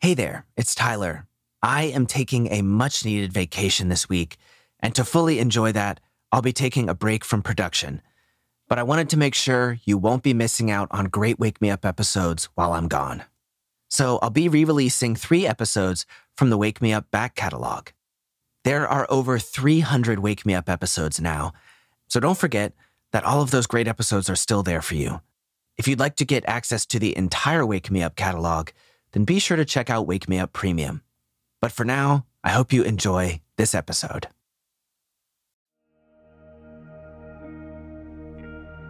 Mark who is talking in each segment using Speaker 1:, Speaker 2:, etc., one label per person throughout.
Speaker 1: Hey there, it's Tyler. I am taking a much needed vacation this week, and to fully enjoy that, I'll be taking a break from production. But I wanted to make sure you won't be missing out on great Wake Me Up episodes while I'm gone. So I'll be re releasing three episodes from the Wake Me Up back catalog. There are over 300 Wake Me Up episodes now, so don't forget that all of those great episodes are still there for you. If you'd like to get access to the entire Wake Me Up catalog, then be sure to check out Wake Me Up Premium. But for now, I hope you enjoy this episode.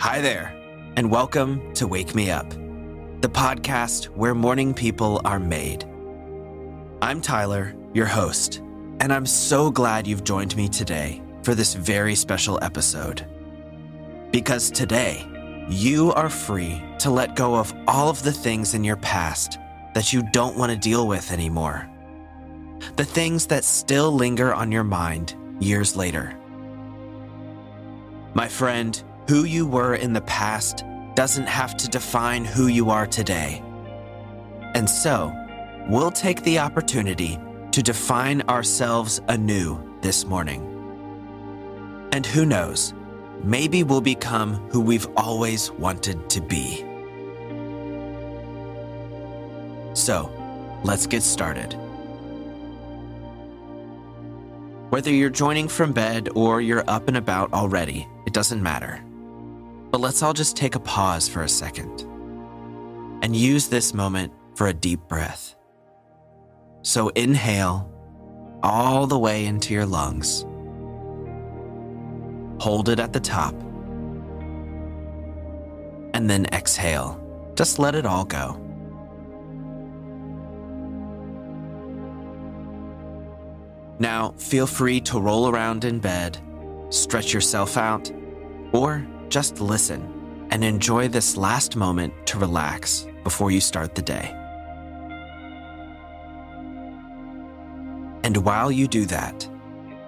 Speaker 1: Hi there, and welcome to Wake Me Up, the podcast where morning people are made. I'm Tyler, your host, and I'm so glad you've joined me today for this very special episode. Because today, you are free to let go of all of the things in your past that you don't want to deal with anymore. The things that still linger on your mind years later. My friend, who you were in the past doesn't have to define who you are today. And so, we'll take the opportunity to define ourselves anew this morning. And who knows, maybe we'll become who we've always wanted to be. So, let's get started. Whether you're joining from bed or you're up and about already, it doesn't matter. But let's all just take a pause for a second and use this moment for a deep breath. So inhale all the way into your lungs. Hold it at the top. And then exhale. Just let it all go. Now, feel free to roll around in bed, stretch yourself out, or just listen and enjoy this last moment to relax before you start the day. And while you do that,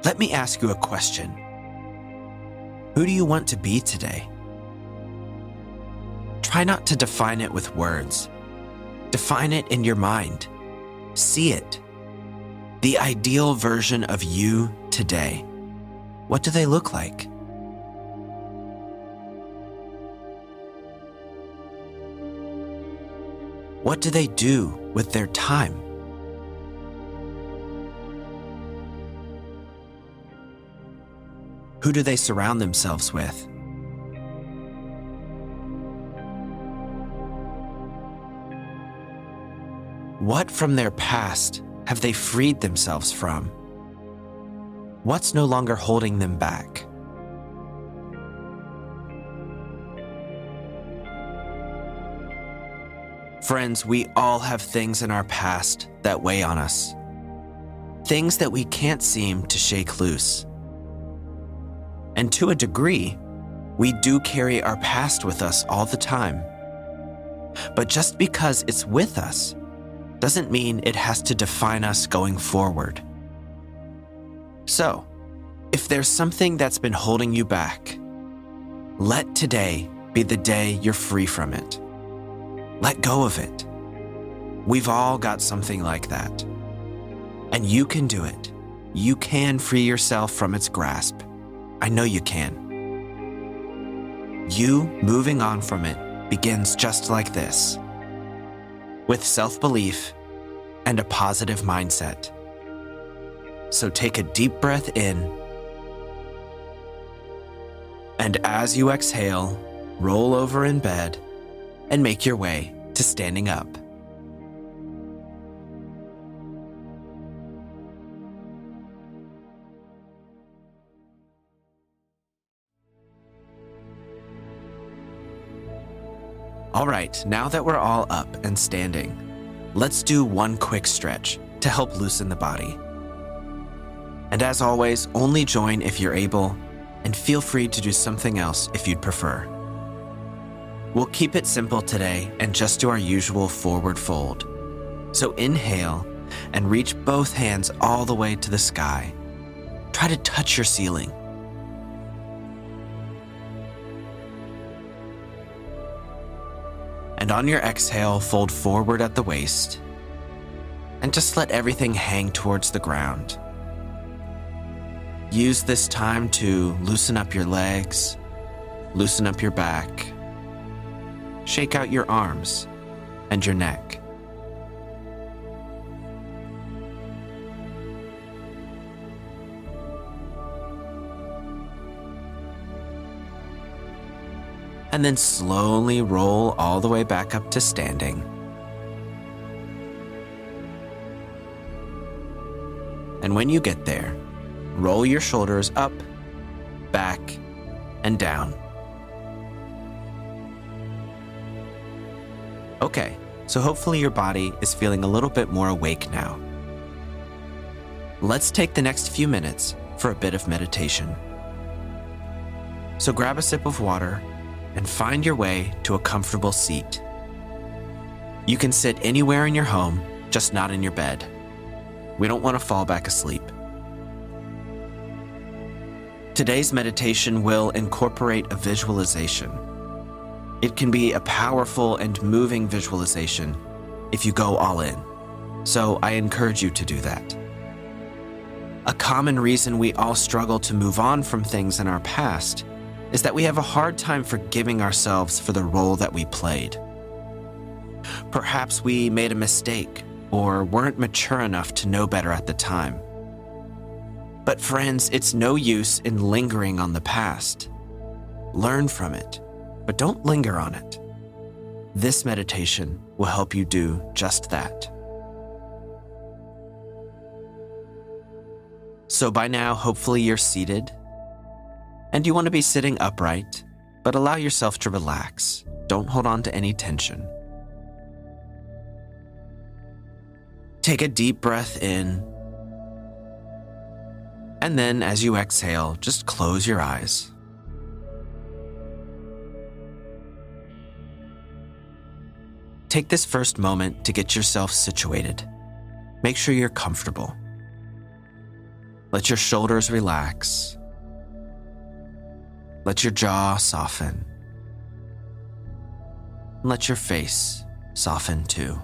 Speaker 1: let me ask you a question Who do you want to be today? Try not to define it with words, define it in your mind, see it the ideal version of you today. What do they look like? What do they do with their time? Who do they surround themselves with? What from their past have they freed themselves from? What's no longer holding them back? Friends, we all have things in our past that weigh on us. Things that we can't seem to shake loose. And to a degree, we do carry our past with us all the time. But just because it's with us doesn't mean it has to define us going forward. So, if there's something that's been holding you back, let today be the day you're free from it. Let go of it. We've all got something like that. And you can do it. You can free yourself from its grasp. I know you can. You moving on from it begins just like this with self belief and a positive mindset. So take a deep breath in. And as you exhale, roll over in bed and make your way to standing up. All right, now that we're all up and standing, let's do one quick stretch to help loosen the body. And as always, only join if you're able, and feel free to do something else if you'd prefer. We'll keep it simple today and just do our usual forward fold. So inhale and reach both hands all the way to the sky. Try to touch your ceiling. And on your exhale, fold forward at the waist. and just let everything hang towards the ground. Use this time to loosen up your legs, loosen up your back, shake out your arms and your neck. And then slowly roll all the way back up to standing. And when you get there, roll your shoulders up, back, and down. Okay, so hopefully your body is feeling a little bit more awake now. Let's take the next few minutes for a bit of meditation. So grab a sip of water and find your way to a comfortable seat. You can sit anywhere in your home, just not in your bed. We don't want to fall back asleep. Today's meditation will incorporate a visualization. It can be a powerful and moving visualization if you go all in. So I encourage you to do that. A common reason we all struggle to move on from things in our past is that we have a hard time forgiving ourselves for the role that we played. Perhaps we made a mistake or weren't mature enough to know better at the time. But, friends, it's no use in lingering on the past. Learn from it, but don't linger on it. This meditation will help you do just that. So, by now, hopefully, you're seated and you want to be sitting upright, but allow yourself to relax. Don't hold on to any tension. Take a deep breath in. And then, as you exhale, just close your eyes. Take this first moment to get yourself situated. Make sure you're comfortable. Let your shoulders relax. Let your jaw soften. Let your face soften too.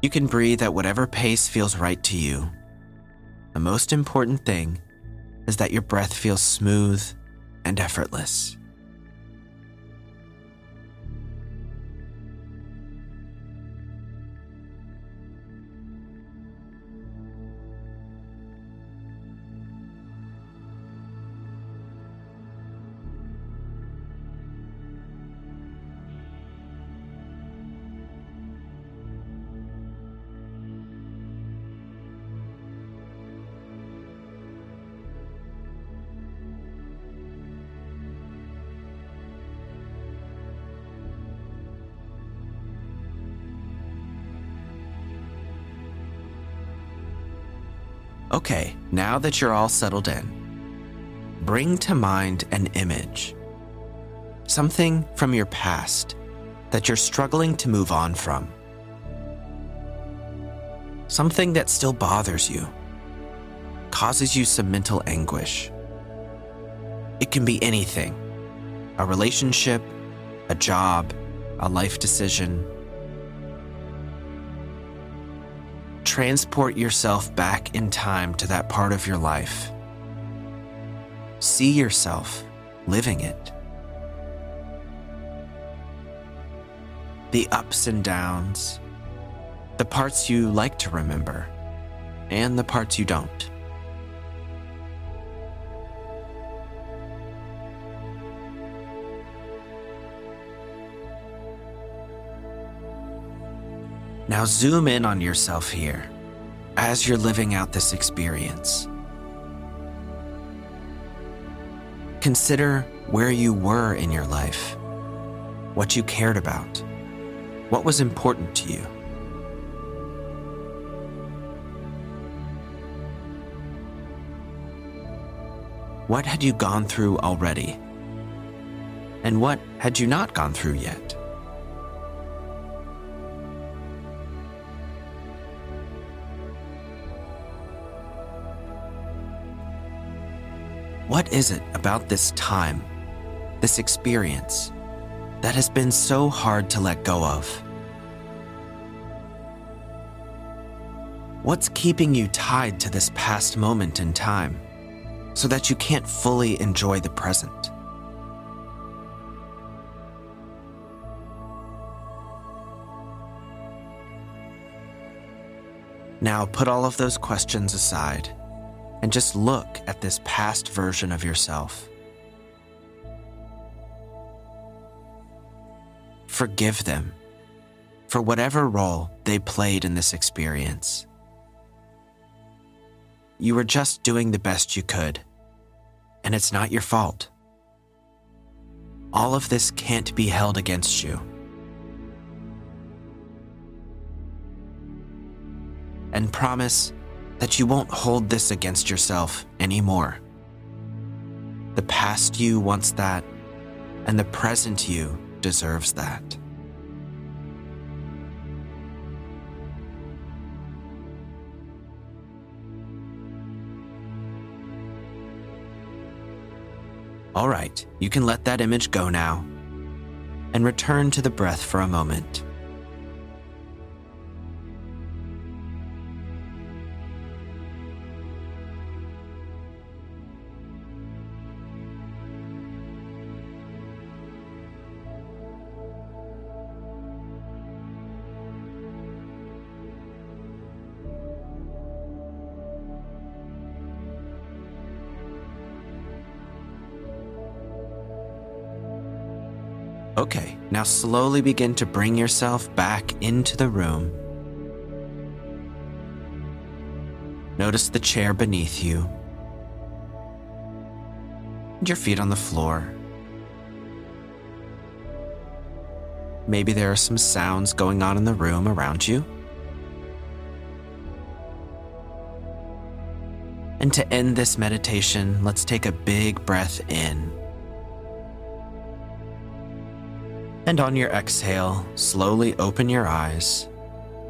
Speaker 1: You can breathe at whatever pace feels right to you. The most important thing is that your breath feels smooth and effortless. Okay, now that you're all settled in, bring to mind an image. Something from your past that you're struggling to move on from. Something that still bothers you, causes you some mental anguish. It can be anything a relationship, a job, a life decision, transport yourself back in time to that part of your life. See yourself living it. The ups and downs, the parts you like to remember, and the parts you don't. Now zoom in on yourself here as you're living out this experience. Consider where you were in your life, what you cared about, what was important to you. What had you gone through already? And what had you not gone through yet? What is it about this time, this experience, that has been so hard to let go of? What's keeping you tied to this past moment in time so that you can't fully enjoy the present? Now put all of those questions aside and just look at this past version of yourself. Forgive them for whatever role they played in this experience. You were just doing the best you could, and it's not your fault. All of this can't be held against you. And promise that you won't hold this against yourself anymore. The past you wants that, and the present you deserves that. All right, you can let that image go now and return to the breath for a moment. Okay, now slowly begin to bring yourself back into the room. Notice the chair beneath you, and your feet on the floor. Maybe there are some sounds going on in the room around you. And to end this meditation, let's take a big breath in. And on your exhale, slowly open your eyes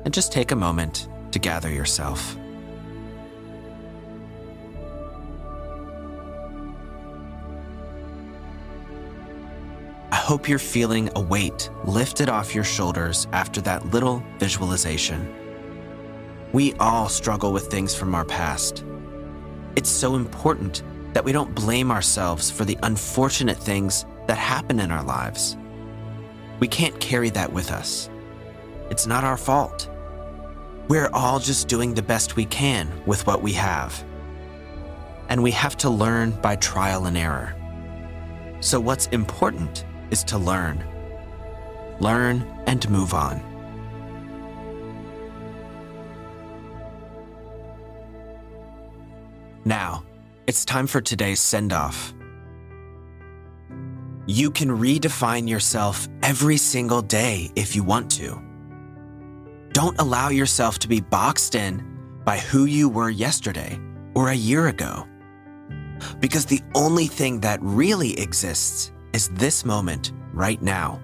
Speaker 1: and just take a moment to gather yourself. I hope you're feeling a weight lifted off your shoulders after that little visualization. We all struggle with things from our past. It's so important that we don't blame ourselves for the unfortunate things that happen in our lives. We can't carry that with us. It's not our fault. We're all just doing the best we can with what we have. And we have to learn by trial and error. So, what's important is to learn. Learn and move on. Now, it's time for today's send off. You can redefine yourself every single day if you want to. Don't allow yourself to be boxed in by who you were yesterday or a year ago. Because the only thing that really exists is this moment right now.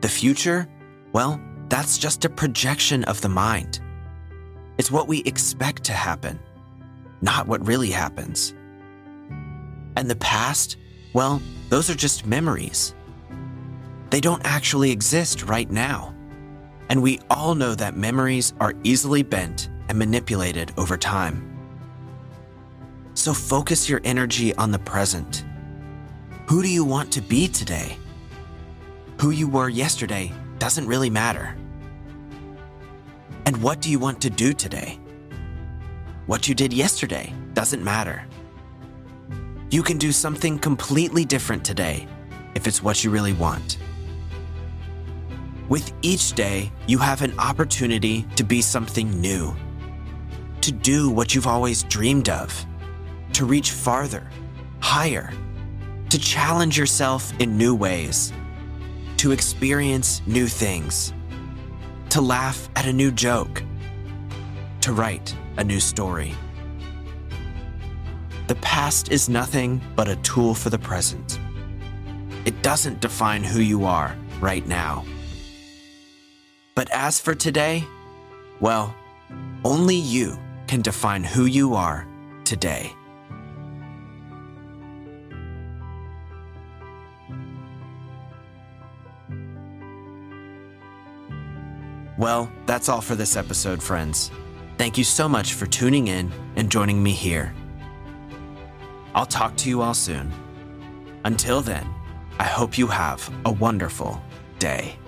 Speaker 1: The future, well, that's just a projection of the mind. It's what we expect to happen, not what really happens. And the past, well, those are just memories. They don't actually exist right now. And we all know that memories are easily bent and manipulated over time. So focus your energy on the present. Who do you want to be today? Who you were yesterday doesn't really matter. And what do you want to do today? What you did yesterday doesn't matter. You can do something completely different today if it's what you really want. With each day, you have an opportunity to be something new, to do what you've always dreamed of, to reach farther, higher, to challenge yourself in new ways, to experience new things, to laugh at a new joke, to write a new story. The past is nothing but a tool for the present. It doesn't define who you are right now. But as for today, well, only you can define who you are today. Well, that's all for this episode, friends. Thank you so much for tuning in and joining me here. I'll talk to you all soon. Until then, I hope you have a wonderful day.